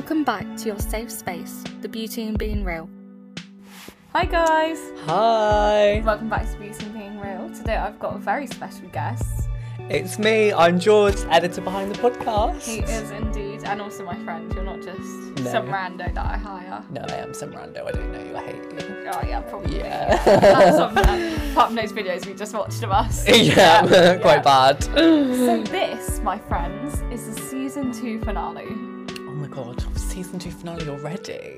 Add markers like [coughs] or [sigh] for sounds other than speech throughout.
Welcome back to your safe space, the beauty in being real. Hi guys, Hi, welcome back to Beauty in Being Real. Today I've got a very special guest. it's me. I'm George, editor behind the podcast. He is indeed, and also my friend. You're not just No. some rando that I hire. No, I am some rando. I don't know you. I hate you. Oh yeah, probably. Yeah. [laughs] That's on there. Apart from those videos we just watched of us. [laughs] yeah, [laughs] quite yeah. bad. So this, my friends, is the season two finale. Oh season two finale already.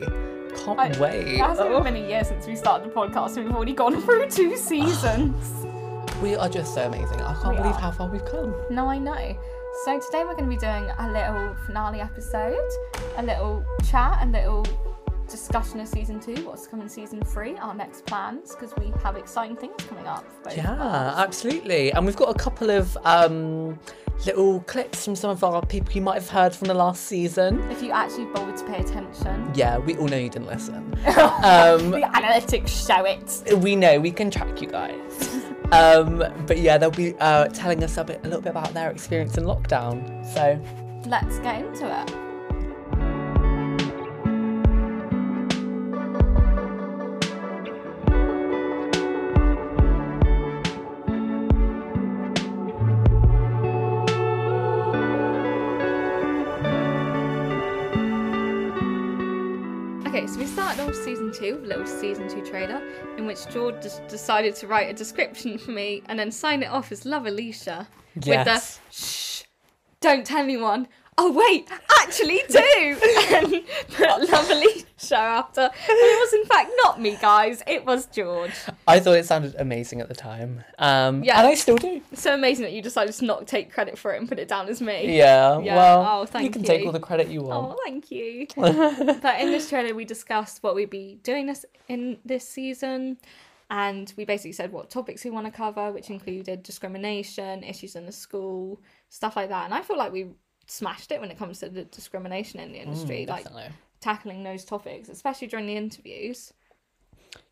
Can't I- wait. It hasn't even been oh. a year since we started the podcast, and we've already gone [laughs] through two seasons. [sighs] We are just so amazing. I can't We believe are. how far we've come. No, I know. So today we're going to be doing a little finale episode, a little chat, a little discussion of season two, what's coming in season three, our next plans, because we have exciting things coming up. Yeah, absolutely. And we've got a couple of um, little clips from some of our people you might have heard from the last season. If you actually bothered to pay attention, Yeah, we all know you didn't listen. [laughs] Um, the analytics show it. we know we can track you guys. um, but yeah, they'll be uh, telling us a bit, a little bit about their experience in lockdown. So Let's get into it. 2, little season 2 trailer, in which George decided to write a description for me and then sign it off as Love Alicia yes. with the shh, don't tell anyone, Oh wait, actually do, and put Love Alicia after. But it was in fact not me, guys. It was George. I thought it sounded amazing at the time. Um, Yeah. and I still do. It's so amazing that you decided to not take credit for it and put it down as me. Yeah. Yeah, Well, oh, thank you can take all the credit you want. Oh, thank you. [laughs] but in this trailer, we discussed what we'd be doing this in this season, and we basically said what topics we want to cover, which included discrimination, issues in the school, stuff like that. And I feel like we smashed it when it comes to the discrimination in the industry, Mm, like tackling those topics, especially during the interviews.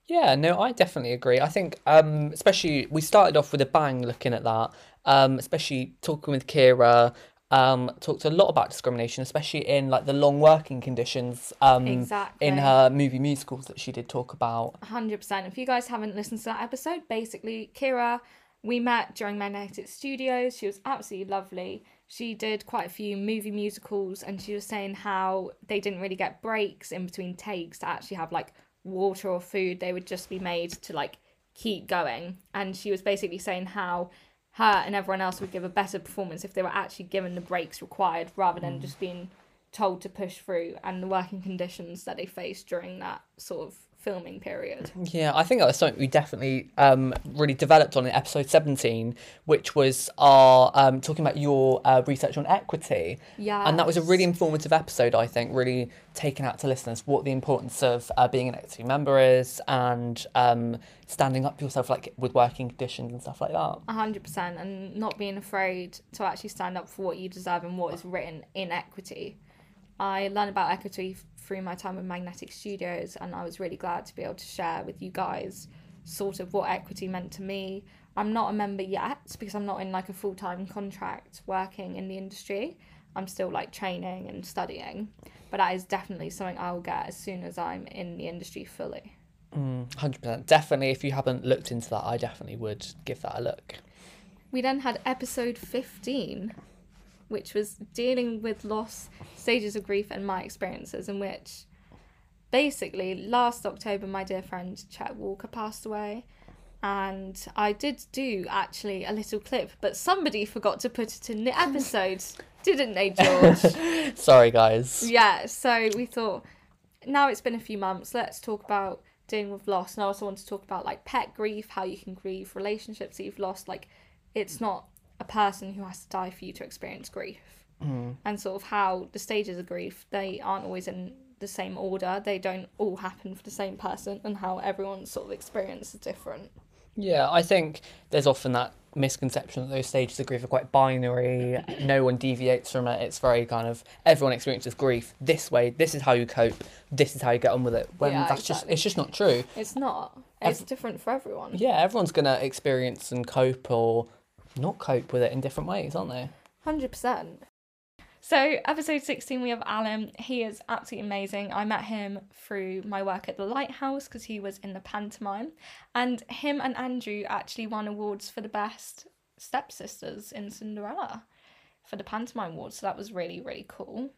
Yeah, no, I definitely agree. I think, um, especially we started off with a bang looking at that, um, especially talking with Kira. Um, talked a lot about discrimination, especially in like the long working conditions. Um, Exactly. in her movie musicals that she did talk about. 100%. If you guys haven't listened to that episode, basically, Kira, we met during Magnetic Studios. She was absolutely lovely. She did quite a few movie musicals, and she was saying how they didn't really get breaks in between takes to actually have like water or food. They would just be made to like keep going. And she was basically saying how her and everyone else would give a better performance if they were actually given the breaks required rather than mm. just being told to push through and the working conditions that they faced during that sort of filming period. Yeah, I think that was something we definitely um, really developed on in episode 17, which was our um, talking about your uh, research on equity. Yeah. And that was a really informative episode, I think, really taking out to listeners what the importance of uh, being an equity member is and um, standing up for yourself, like with working conditions and stuff like that. A hundred percent, and not being afraid to actually stand up for what you deserve and what is written in equity. I learned about equity through my time with Magnetic Studios, and I was really glad to be able to share with you guys sort of what equity meant to me. I'm not a member yet because I'm not in like a full time contract working in the industry. I'm still like training and studying, but that is definitely something I will get as soon as I'm in the industry fully. Mm, 100%. Definitely, if you haven't looked into that, I definitely would give that a look. We then had episode 15, which was dealing with loss, stages of grief, and my experiences, in which basically last October, my dear friend Chet Walker passed away. And I did do actually a little clip, but somebody forgot to put it in the [laughs] episode, didn't they, George? [laughs] Sorry, guys. yeah, so we thought now it's been a few months, let's talk about dealing with loss. And I also want to talk about like pet grief, how you can grieve relationships that you've lost. Like, it's not a person who has to die for you to experience grief. Mm. And sort of how the stages of grief, they aren't always in the same order, they don't all happen for the same person, and how everyone's sort of experience is different. Yeah, I think there's often that misconception that those stages of grief are quite binary. [coughs] no one deviates from it. It's very kind of everyone experiences grief this way. This is how you cope. This is how you get on with it. When Yeah, that's just it's just not true. It's not. It's different for everyone. Yeah, everyone's gonna experience and cope or not cope with it in different ways, aren't they? Hundred percent. So, episode 16, we have Alan. He is absolutely amazing. I met him through my work at the Lighthouse because he was in the pantomime. And him and Andrew actually won awards for the best stepsisters in Cinderella for the pantomime awards. So, that was really, really cool.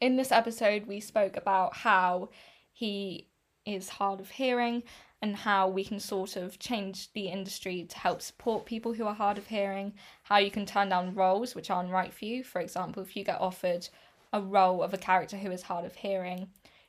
In this episode, we spoke about how he is hard of hearing and how we can sort of change the industry to help support people who are hard of hearing, how you can turn down roles which aren't right for you. For example, if you get offered a role of a character who is hard of hearing,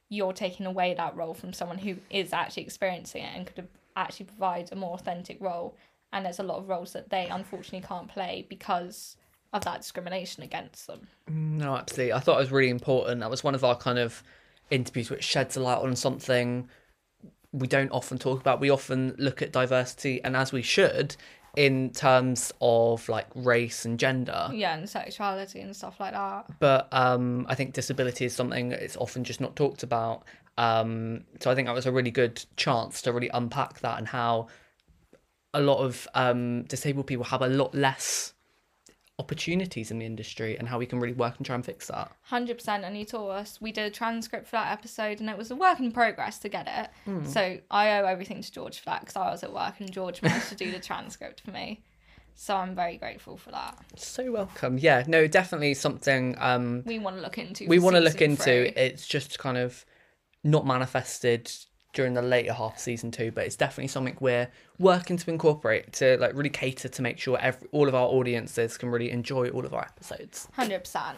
you're taking away that role from someone who is actually experiencing it and could actually provide a more authentic role. And there's a lot of roles that they unfortunately can't play because of that discrimination against them. No, absolutely. I thought it was really important. That was one of our kind of interviews which sheds a light on something we don't often talk about. We often look at diversity, and as we should, in terms of like race and gender. Yeah, and sexuality and stuff like that. But um, I think disability is something it's often just not talked about. Um, so I think that was a really good chance to really unpack that and how a lot of um, disabled people have a lot less opportunities in the industry and how we can really work and try and fix that. 100% and he taught us we did a transcript for that episode and it was a work in progress to get it so i owe everything to george for that because i was at work and george managed to do the transcript for me so i'm very grateful for that So welcome. Yeah, no, definitely something um, we want to look into we want to look into. three. It's just kind of not manifested during the later half of season two, but it's definitely something we're working to incorporate to like really cater to make sure every, all of our audiences can really enjoy all of our episodes. 100%.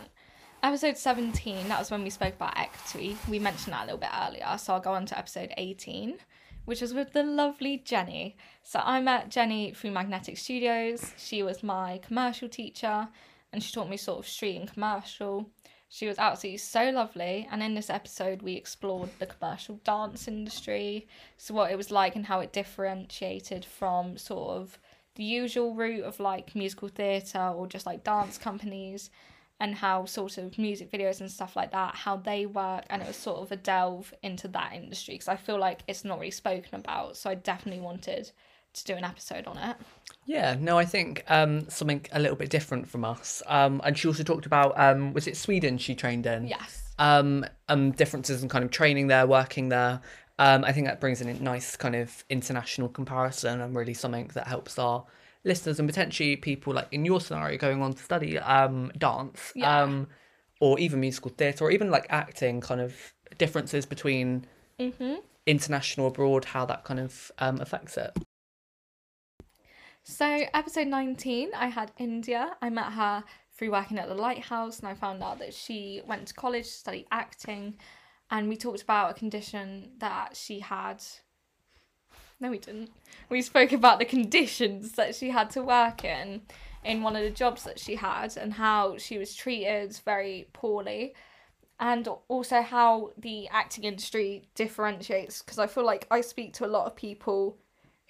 Episode 17, that was when we spoke about equity. We mentioned that a little bit earlier. So I'll go on to episode 18, which was with the lovely Jenny. So I met Jenny through Magnetic Studios. She was my commercial teacher and she taught me sort of street and commercial. She was absolutely so lovely. And in this episode, we explored the commercial dance industry. So, what it was like and how it differentiated from sort of the usual route of like musical theatre or just like dance companies and how sort of music videos and stuff like that how they work and it was sort of a delve into that industry because i feel like it's not really spoken about so i definitely wanted to do an episode on it Yeah, no, I think um, something a little bit different from us. Um, and she also talked about um, was it Sweden she trained in? yes um, um, differences in kind of training there, working there. Um, I think that brings in a nice kind of international comparison and really something that helps our listeners and potentially people like in your scenario going on to study um, dance Yeah. um, or even musical theatre or even like acting kind of differences between mm-hmm. international abroad, how that kind of um, affects it. So episode 19 i had india. I met her through working at the lighthouse and i found out that she went to college to study acting and we talked about a condition that she had. No we didn't. We spoke about the conditions that she had to work in in one of the jobs that she had and how she was treated very poorly and also how the acting industry differentiates because i feel like i speak to a lot of people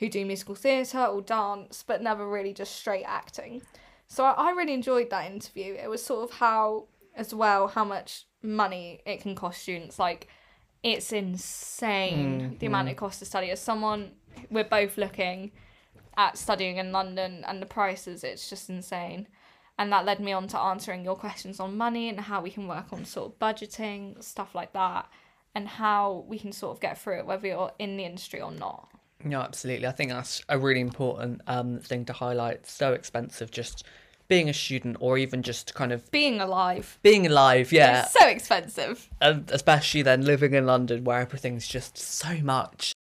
who do musical theatre or dance but never really just straight acting. So I, I really enjoyed that interview. It was sort of how as well how much money it can cost students. Like it's insane the amount mm-hmm. it costs to study. As someone we're both looking at studying in london and the prices it's just insane. And that led me on to answering your questions on money and how we can work on sort of budgeting stuff like that and how we can sort of get through it whether you're in the industry or not No, absolutely. I think that's a really important um, thing to highlight. It's so expensive just being a student or even just kind of being alive being alive. Yeah. is so expensive and especially then living in London where everything's just so much.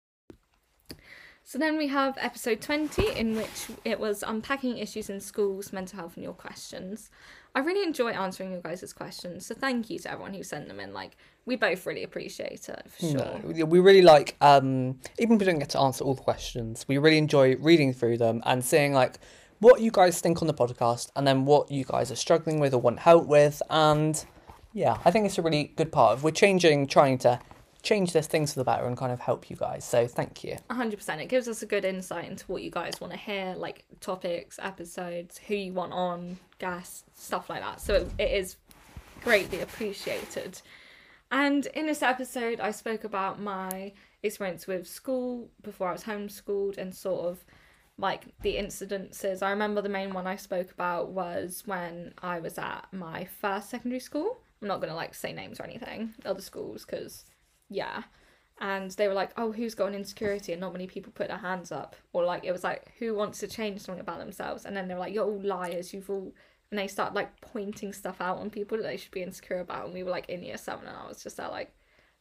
So then we have episode 20, in which it was unpacking issues in schools, mental health, and your questions. I really enjoy answering your guys' questions, so thank you to everyone who sent them in. Like, we both really appreciate it, for sure. No, we really like um even if we don't get to answer all the questions, we really enjoy reading through them and seeing like what you guys think on the podcast and then what you guys are struggling with or want help with and yeah, I think it's a really good part of we're changing trying to change this things for the better and kind of help you guys. So thank you. 100%. It gives us a good insight into what you guys want to hear, like topics, episodes, who you want on, guests, stuff like that. So it, it is greatly appreciated. And in this episode, I spoke about my experience with school before I was homeschooled and sort of like the incidences. I remember the main one I spoke about was when I was at my first secondary school. I'm not gonna like say names or anything, other schools, because yeah. And they were like, "Oh, who's got an insecurity?" And not many people put their hands up, or like it was like, "Who wants to change something about themselves?" And then they were like, "You're all liars. You've all," and they start like pointing stuff out on people that they should be insecure about. And we were like in year seven, and I was just there like,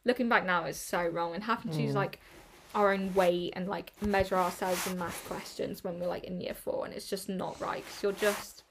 looking back now is so wrong. And having to use mm. like our own weight and like measure ourselves in math questions when we're like in year four, and it's just not right because you're just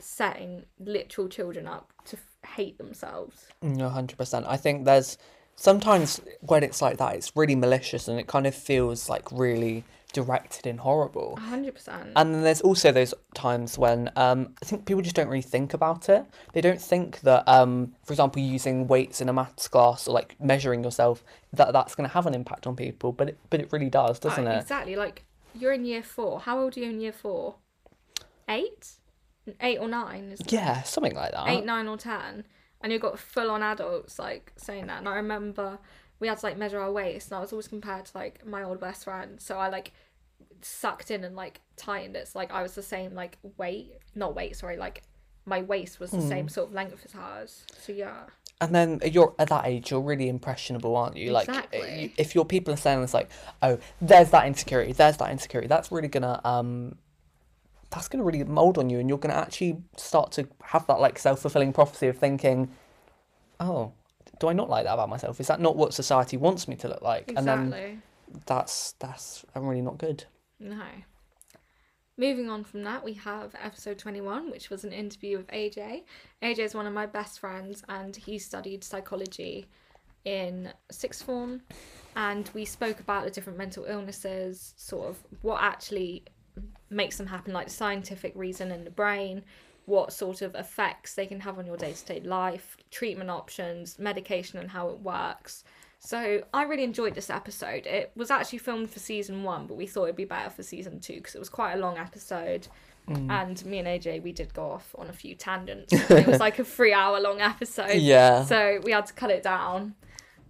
setting literal children up to f- hate themselves. Mm, no, hundred percent. I think there's sometimes when it's like that, it's really malicious and it kind of feels like really directed and horrible. hundred percent. And then there's also those times when um, I think people just don't really think about it. They don't think that, um, for example, using weights in a maths class or like measuring yourself, that that's going to have an impact on people. But it, but it really does, doesn't it? Exactly. Like you're in year four. How old are you in year four? Eight, eight or nine? Is it? Yeah, something like that. eight, nine, or ten, and you've got full on adults like saying that. And I remember we had to like measure our waist, and I was always compared to like my old best friend. So I like sucked in and like tightened it. So like I was the same like weight, not weight, sorry, like my waist was the same sort of length as hers. So yeah, And then you're at that age, you're really impressionable, aren't you? Like, Exactly. you- if your people are saying it's like, oh, there's that insecurity, there's that insecurity, that's really gonna um, that's gonna really mold on you, and you're gonna actually start to have that like self fulfilling prophecy of thinking, oh, do I not like that about myself? Is that not what society wants me to look like? And exactly. then that's that's I'm really not good. No. Moving on from that, we have episode 21, which was an interview with AJ. AJ is one of my best friends and he studied psychology in sixth form. And we spoke about the different mental illnesses, sort of what actually makes them happen, like the scientific reason in the brain, what sort of effects they can have on your day to day life, treatment options, medication, and how it works. So I really enjoyed this episode. It was actually filmed for season one, but we thought it'd be better for season two because it was quite a long episode. Mm. And me and AJ, we did go off on a few tangents. it was [laughs] like a three hour long episode. Yeah. So we had to cut it down.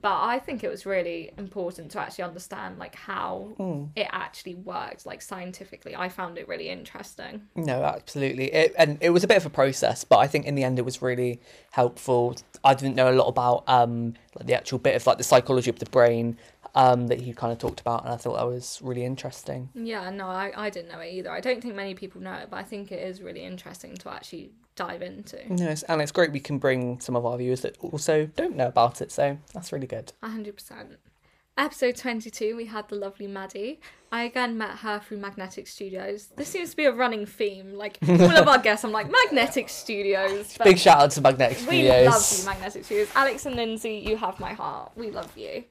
But I think it was really important to actually understand like how it actually works, like scientifically. I found it really interesting. No, absolutely. It, and it was a bit of a process, but I think in the end it was really helpful. I didn't know a lot about um, like the actual bit of like the psychology of the brain um, that he kind of talked about, and I thought that was really interesting. Yeah, no, I, I didn't know it either. I don't think many people know it, but I think it is really interesting to actually dive into. Yes, and it's great we can bring some of our viewers that also don't know about it, so that's really good. 100%. Episode 22, we had the lovely Maddie. I again met her through Magnetic Studios. This seems to be a running theme. Like, all of our [laughs] guests, I'm like, Magnetic Studios. Big shout out to Magnetic Studios. we love you, Magnetic Studios. Alex and Lindsay, you have my heart. We love you.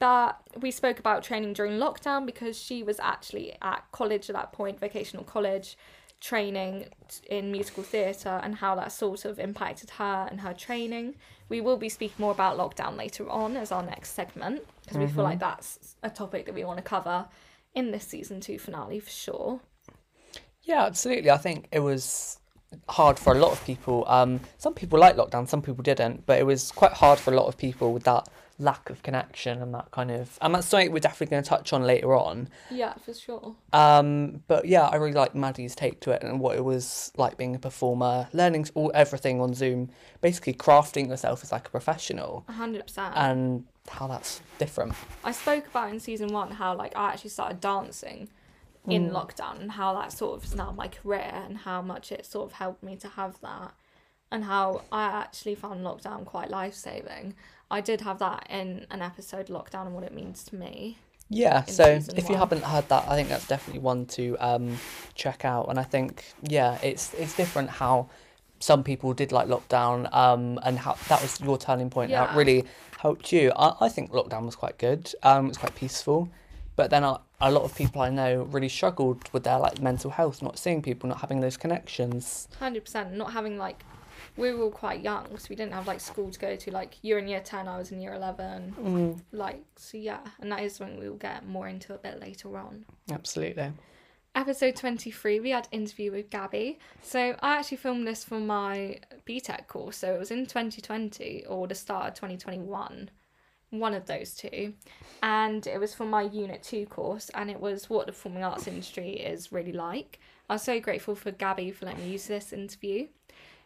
But we spoke about training during lockdown because she was actually at college at that point, vocational college, training in musical theatre and how that sort of impacted her and her training. We will be speaking more about lockdown later on as our next segment because we feel like that's a topic that we want to cover in this season two finale for sure. Yeah, absolutely. I think it was hard for a lot of people. Um, some people liked lockdown, some people didn't, but it was quite hard for a lot of people with that lack of connection and that kind of. And that's something we're definitely going to touch on later on. Yeah, for sure. Um, but yeah, I really like Maddie's take to it and what it was like being a performer, learning all everything on Zoom, basically crafting yourself as like a professional, 100%. and how that's different. I spoke about in season one how like I actually started dancing in lockdown and how that sort of is now my career and how much it sort of helped me to have that and how I actually found lockdown quite life saving. I did have that in an episode lockdown and what it means to me. Yeah, so if you haven't heard that, I think that's definitely one to um, check out. And I think, yeah, it's it's different how some people did like lockdown um, and how that was your turning point. Yeah. really helped you. I, I think lockdown was quite good. Um, it was quite peaceful. But then a, a lot of people I know really struggled with their like mental health, not seeing people, not having those connections. 100% not having like we were all quite young so we didn't have like school to go to. Like you're in year 10 I was in year 11 mm. like so yeah. And that is something we will get more into a bit later on. Absolutely. episode 23 we had interview with gabby. So i actually filmed this for my BTEC course so it was in 2020 or the start of 2021 one of those two, and it was for my Unit 2 course, and it was what the performing arts industry is really like. I was so grateful for Gabby for letting me use this interview.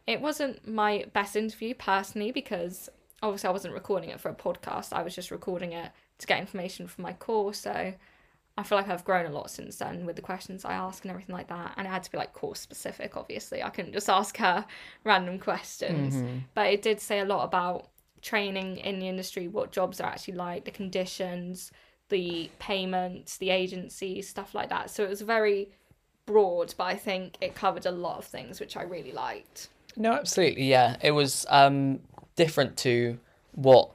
It wasn't my best interview personally because obviously I wasn't recording it for a podcast, I was just recording it to get information for my course, so I feel like I've grown a lot since then with the questions I ask and everything like that. And it had to be like course specific, obviously. I couldn't just ask her random questions. Mm-hmm. But it did say a lot about training in the industry, what jobs are actually like, the conditions, the payments, the agencies, stuff like that. So it was very broad, but I think it covered a lot of things which I really liked. No, absolutely, yeah. It was um, different to what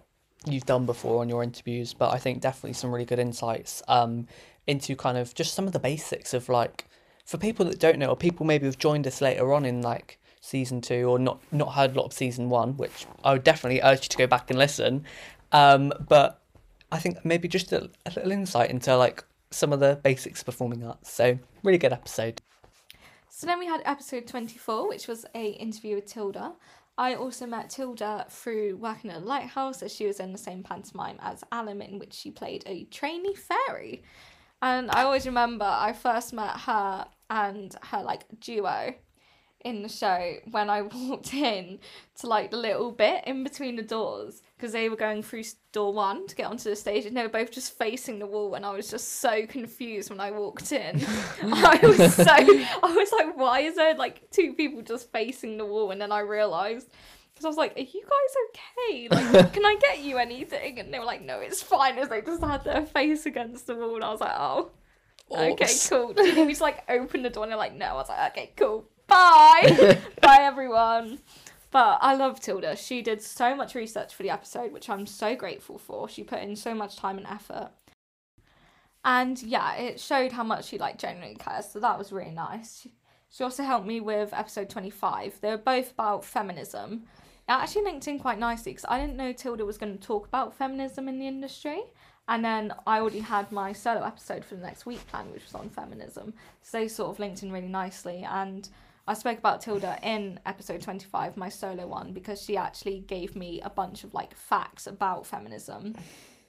you've done before on your interviews, but I think definitely some really good insights um, into kind of just some of the basics of like for people that don't know, or people maybe who've joined us later on in like season two or not not heard a lot of season one, which I would definitely urge you to go back and listen. Um, but I think maybe just a, a little insight into like some of the basics of performing arts. So really good episode. So then we had episode 24, which was a interview with Tilda. I also met Tilda through working at a lighthouse as she was in the same pantomime as Alan, in which she played a trainee fairy. And I always remember I first met her and her like duo in the show when I [laughs] walked in to like the little bit in between the doors because they were going through door one to get onto the stage and they were both just facing the wall and I was just so confused when I walked in. [laughs] [laughs] I was so I was like, why is there like two people just facing the wall? And then I realised because I was like, are you guys okay? Like, can I get you anything? And they were like, no, it's fine. As they just had their face against the wall and I was like, oh. Okay, cool. Need like open the door? And they're like, no. I was like, okay, cool. Bye. [laughs] Bye, everyone. But I love Tilda. She did so much research for the episode, which I'm so grateful for. She put in so much time and effort. And yeah, it showed how much she like genuinely cares. So that was really nice. She, she also helped me with episode 25. They were both about feminism. It actually linked in quite nicely because I didn't know Tilda was going to talk about feminism in the industry. And then I already had my solo episode for the next week planned, which was on feminism. So they sort of linked in really nicely. And I spoke about Tilda in episode 25, my solo one, because she actually gave me a bunch of like facts about feminism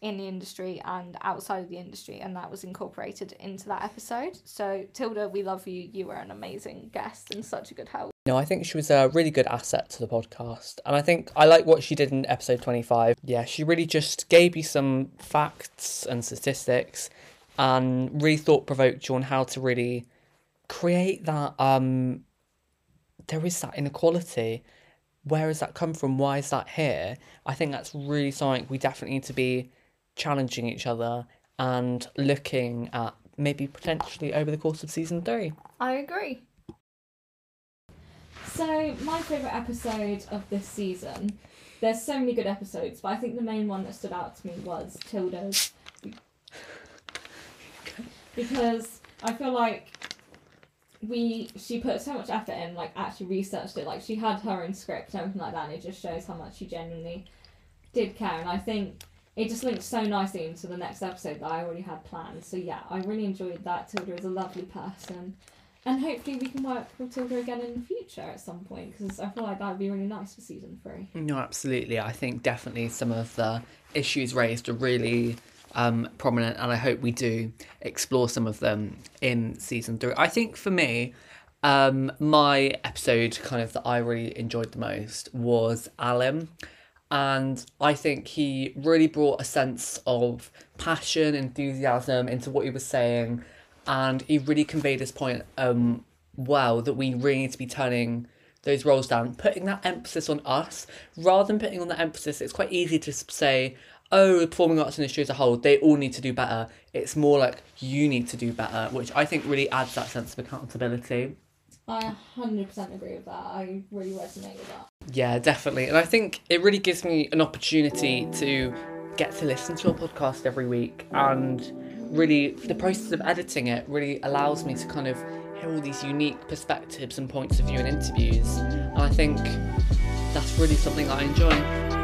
in the industry and outside of the industry, and that was incorporated into that episode. So, Tilda, we love you. You were an amazing guest and such a good help. No, I think she was a really good asset to the podcast. And I think I like what she did in episode 25. Yeah, she really just gave you some facts and statistics and really thought provoked you on how to really create that um there is that inequality. Where has that come from? Why is that here? I think that's really something we definitely need to be challenging each other and looking at maybe potentially over the course of season three. I agree. So, my favourite episode of this season, there's so many good episodes, but I think the main one that stood out to me was Tilda's. [laughs] Because I feel like we she put so much effort in, like actually researched it, like she had her own script and everything like that, and it just shows how much she genuinely did care. And I think it just links so nicely into the next episode that I already had planned. So yeah, I really enjoyed that. Tilda is a lovely person. And hopefully we can work with Tilda again in the future at some point because I feel like that would be really nice for season three. No, absolutely. I think definitely some of the issues raised are really um, prominent, and I hope we do explore some of them in season three. I think for me, um, my episode kind of that I really enjoyed the most was Alan. And I think he really brought a sense of passion, enthusiasm into what he was saying. And he really conveyed his point um, well that we really need to be turning those roles down, putting that emphasis on us rather than putting on that emphasis. It's quite easy to say, oh, the performing arts industry as a whole, they all need to do better. It's more like you need to do better, which I think really adds that sense of accountability. I 100% agree with that. I really resonate with that. Yeah, definitely. And I think it really gives me an opportunity to get to listen to a podcast every week. And really, the process of editing it really allows me to kind of hear all these unique perspectives and points of view in interviews. And I think that's really something I enjoy.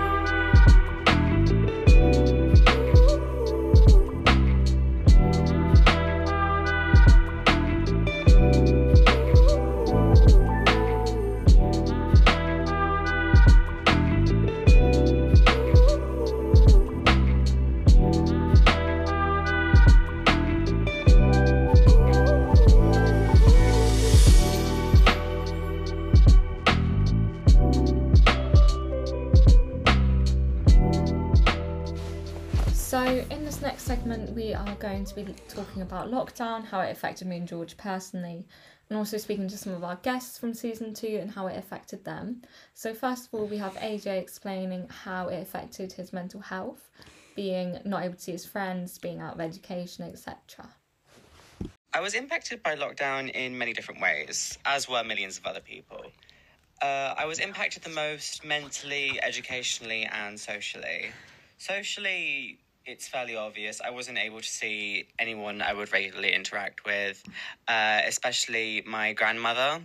Going to be talking about lockdown, how it affected me and George personally, and also speaking to some of our guests from season two and how it affected them. So, first of all, we have AJ explaining how it affected his mental health, being not able to see his friends, being out of education, etc. I was impacted by lockdown in many different ways, as were millions of other people. Uh, I was impacted the most mentally, educationally, and socially. Socially, it's fairly obvious. I wasn't able to see anyone I would regularly interact with, uh, especially my grandmother,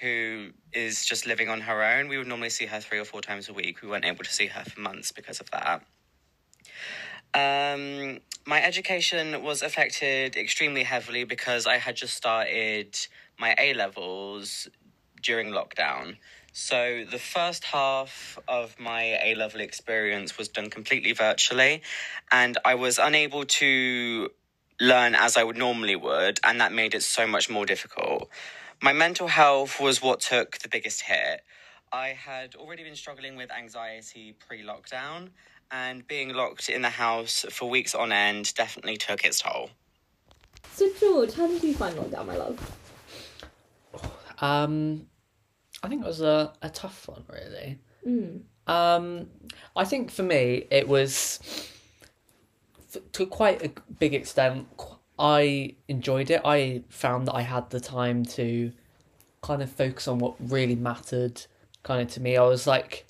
who is just living on her own. We would normally see her three or four times a week. We weren't able to see her for months because of that. Um, my education was affected extremely heavily because I had just started my A levels during lockdown. So the first half of my A level experience was done completely virtually, and I was unable to learn as I would normally would, and that made it so much more difficult. My mental health was what took the biggest hit. I had already been struggling with anxiety pre lockdown, and being locked in the house for weeks on end definitely took its toll. So, George, how did you find lockdown, my love? Um, I think it was a, a tough one, really. Um, I think for me, it was to quite a big extent. I enjoyed it. I found that I had the time to kind of focus on what really mattered, kind of to me. I was like,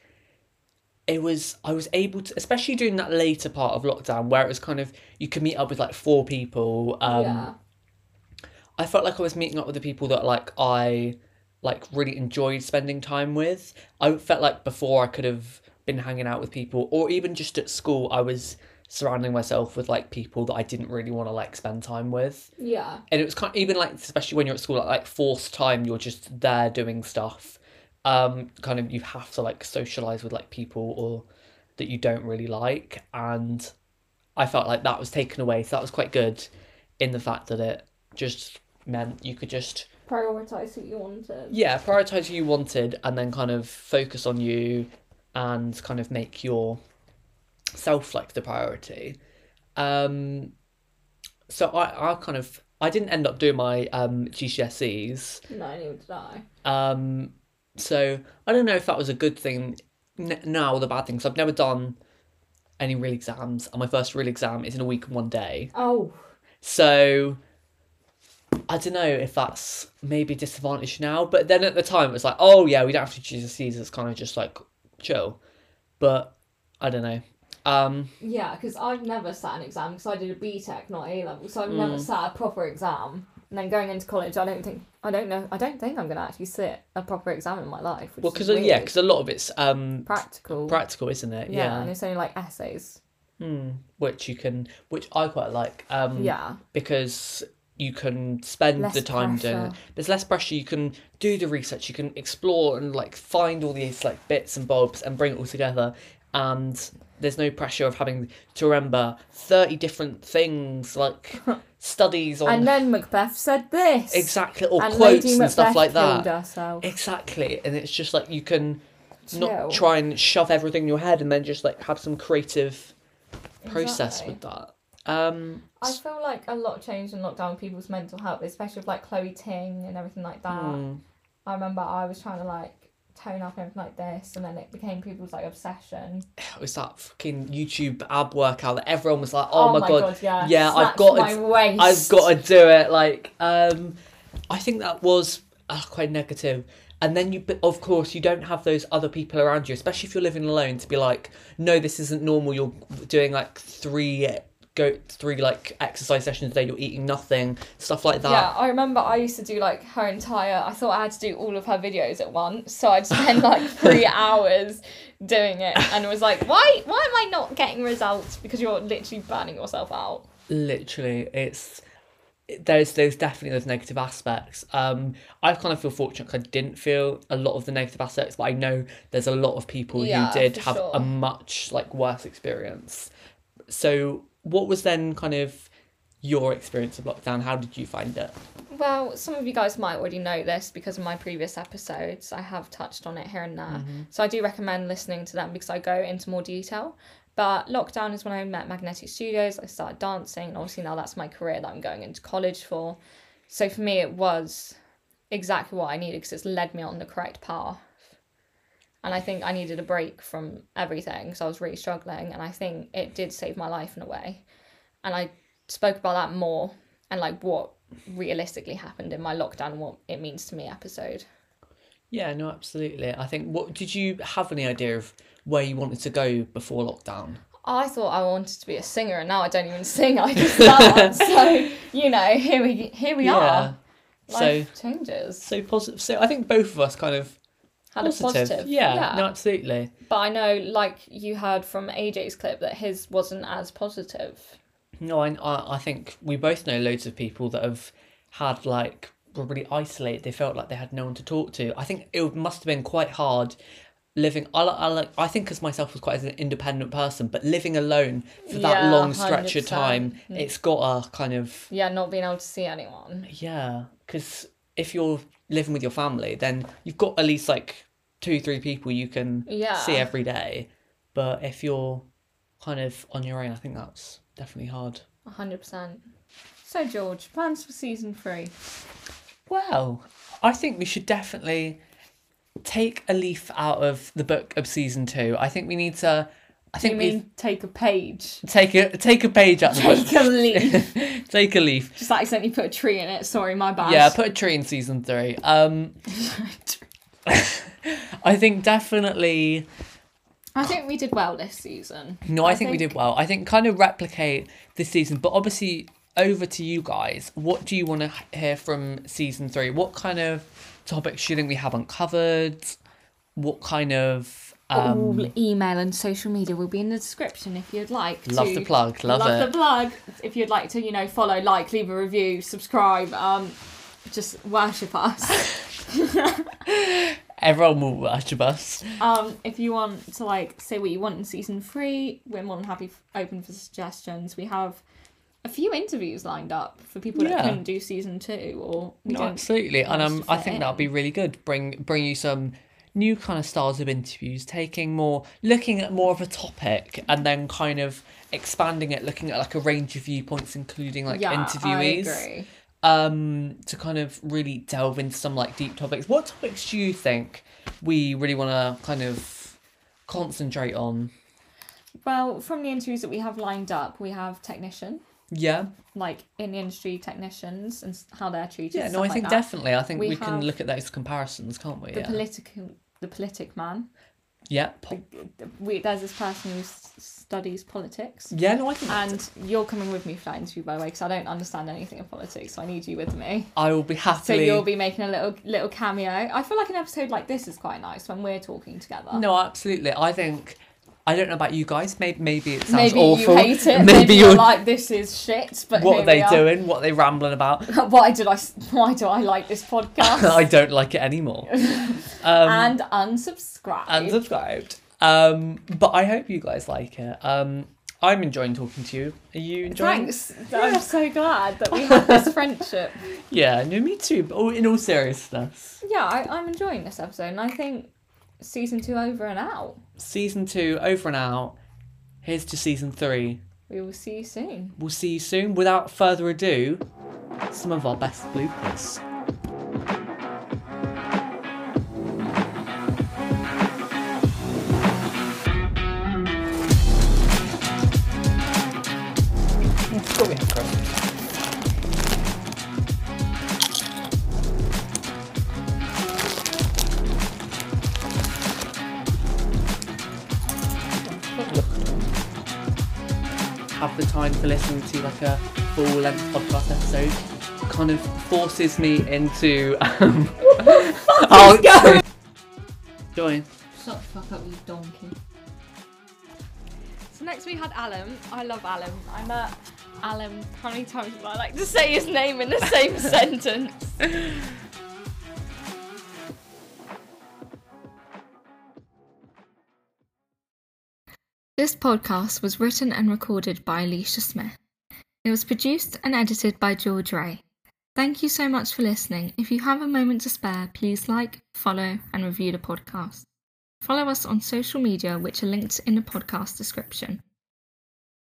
it was I was able to, especially during that later part of lockdown, where it was kind of you could meet up with like four people. Um, yeah. I felt like I was meeting up with the people that like I like really enjoyed spending time with. I felt like before I could have been hanging out with people or even just at school I was surrounding myself with like people that I didn't really want to like spend time with. Yeah. And it was kind of, even like especially when you're at school like, like forced time you're just there doing stuff. Um kind of you have to like socialize with like people or that you don't really like and I felt like that was taken away so that was quite good in the fact that it just meant you could just Prioritise who you wanted. yeah prioritize who you wanted and then kind of focus on you and kind of make your self like the priority. Um so i i kind of i didn't end up doing my um gcse's No, neither did I. um so i don't know if that was a good thing. N- now or the bad thing 'cause i've never done any real exams and my first real exam is in a week and one day. Oh, so I don't know if that's maybe disadvantage now, but then at the time it was like, oh yeah, we don't have to choose a season. It's kind of just like chill. But I don't know. Um, Yeah, because I've never sat an exam because I did a BTEC, not A level, so I've Mm. never sat a proper exam. And then going into college, I don't think I don't know. I don't think I'm gonna actually sit a proper exam in my life. Well, because yeah, because a lot of it's um practical. practical, isn't it? yeah, Yeah. and it's only like essays. Hmm. Which you can, which I quite like. Um, Yeah, because you can spend Less the time doing it. There's less pressure. You can do the research. You can explore and like find all these like bits and bobs and bring it all together. And there's no pressure of having to remember thirty different things like [laughs] studies on and then Macbeth said this. exactly or and quotes Lady and stuff like that. herself. Exactly, and it's just like you can Chill. not try and shove everything in your head and then just like have some creative process Exactly. with that. Um, I feel like a lot changed in lockdown with people's mental health, especially with like Chloe Ting and everything like that. hmm. I remember I was trying to like tone up and everything like this, and then it became people's like obsession. it was that fucking YouTube ab workout that everyone was like, "Oh, my, god, yeah, yeah, I've got to, waist. I've got to do it." Like, um, I think that was uh, quite negative. And then you, of course, you don't have those other people around you, especially if you're living alone, to be like, "No, this isn't normal." You're doing like three go through like exercise sessions a day. You're eating nothing, stuff like that. Yeah, I remember I used to do like her entire. I thought I had to do all of her videos at once, so I'd spend [laughs] like three hours doing it, and it was like, why? Why am I not getting results? Because you're literally burning yourself out. literally it's there's there's definitely those negative aspects um i kind of feel fortunate 'cause i didn't feel a lot of the negative aspects but i know there's a lot of people Yeah, who did have sure. a much like worse experience so what was then kind of your experience of lockdown how did you find it Well, some of you guys might already know this because of my previous episodes. I have touched on it here and there. Mm-hmm. So I do recommend listening to them because I go into more detail. But lockdown is when I met Magnetic Studios. I started dancing, and obviously now that's my career that I'm going into college for. So for me, it was exactly what I needed because it's led me on the correct path. And I think I needed a break from everything because I was really struggling, and I think it did save my life in a way. And I spoke about that more and like what realistically happened in my lockdown what it means to me episode. Yeah, no, absolutely. I think. What did you have any idea of where you wanted to go before lockdown? I thought I wanted to be a singer, and now I don't even sing. I just dance. [laughs] so you know, here we here we are. Life So changes. so positive. So I think both of us kind of Had positive. a positive. Yeah, no, absolutely. But I know, like you heard from AJ's clip, that his wasn't as positive. No, I, I think we both know loads of people that have had like really isolated. They felt like they had no one to talk to. I think it must have been quite hard living. I I like I think as myself was quite as an independent person, but living alone for that Yeah, long stretch of 100%. time, hmm. it's got a kind of Yeah, not being able to see anyone. yeah. Because if you're living with your family, then you've got at least like two, three people you can Yeah. see every day. But if you're kind of on your own, I think that's definitely hard. hundred percent. So George, plans for season three? Well, I think we should definitely take a leaf out of the book of season two. I think we need to. I think you we mean take a page? take a take a page out. Take a leaf. [laughs] take a leaf. Just accidentally put a tree in it. Sorry, my bad. Yeah, put a tree in season three. Um, [laughs] I think definitely. I think we did well this season. No, I, think, we did well. I think kind of replicate this season, but obviously over to you guys. What do you want to hear from season three? What kind of topics do you think we haven't covered? What kind of um, All email and social media will be in the description if you'd like. Love to, the plug, love love it. the plug. If you'd like to, you know, follow, like, leave a review, subscribe, um, just worship us. [laughs] everyone will worship us? um, if you want to like say what you want in season three, we're more than happy f- open for suggestions. We have a few interviews lined up for people that Yeah. couldn't do season two or we No, don't absolutely, and um, I think that'll be really good. Bring bring you some new kind of styles of interviews, taking more, looking at more of a topic, and then kind of expanding it, looking at like a range of viewpoints, including like yeah, interviewees. I agree. um to kind of really delve into some like deep topics what topics do you think we really want to kind of concentrate on Well, from the interviews that we have lined up, we have technician, yeah like in the industry technicians and s- how they're treated. yeah no stuff i like think that. definitely i think we, We can have look at those comparisons can't we the yeah political, the politic man. yeah po- We, there's this person who s- studies politics. yeah no i think And you're coming with me for that interview, by the way, because I don't understand anything of politics, so I need you with me. i will be happy. So happily you'll be making a little little cameo. I feel like an episode like this is quite nice when we're talking together. no absolutely i think i don't know about you guys maybe maybe it sounds maybe awful you hate it. [laughs] maybe, Maybe, you're you're like this is shit. But what are they are. doing what are they rambling about [laughs] Why did I? Why do I like this podcast? [laughs] i don't like it anymore um and unsubscribed. unsubscribed. Um, but I hope you guys like it. Um, I'm enjoying talking to you. Are you enjoying? Thanks. I'm so glad that we have this friendship. Yeah, no, me too. But all, in all seriousness, Yeah, I, I'm enjoying this episode, and I think season two over and out. Season two over and out. Here's to season three. We will see you soon. We'll see you soon. Without further ado, some of our best bloopers. The time to listen to like a full length podcast episode kind of forces me into [laughs] um oh, [laughs] join Shut the fuck up, you donkey. So next we had Alan. I love Alan. I met Alan. How many times would I like to say his name in the same [laughs] sentence? This podcast was written and recorded by Alicia Smith. It was produced and edited by George Ray. Thank you so much for listening. If you have a moment to spare, please like, follow, and review the podcast. Follow us on social media, which are linked in the podcast description.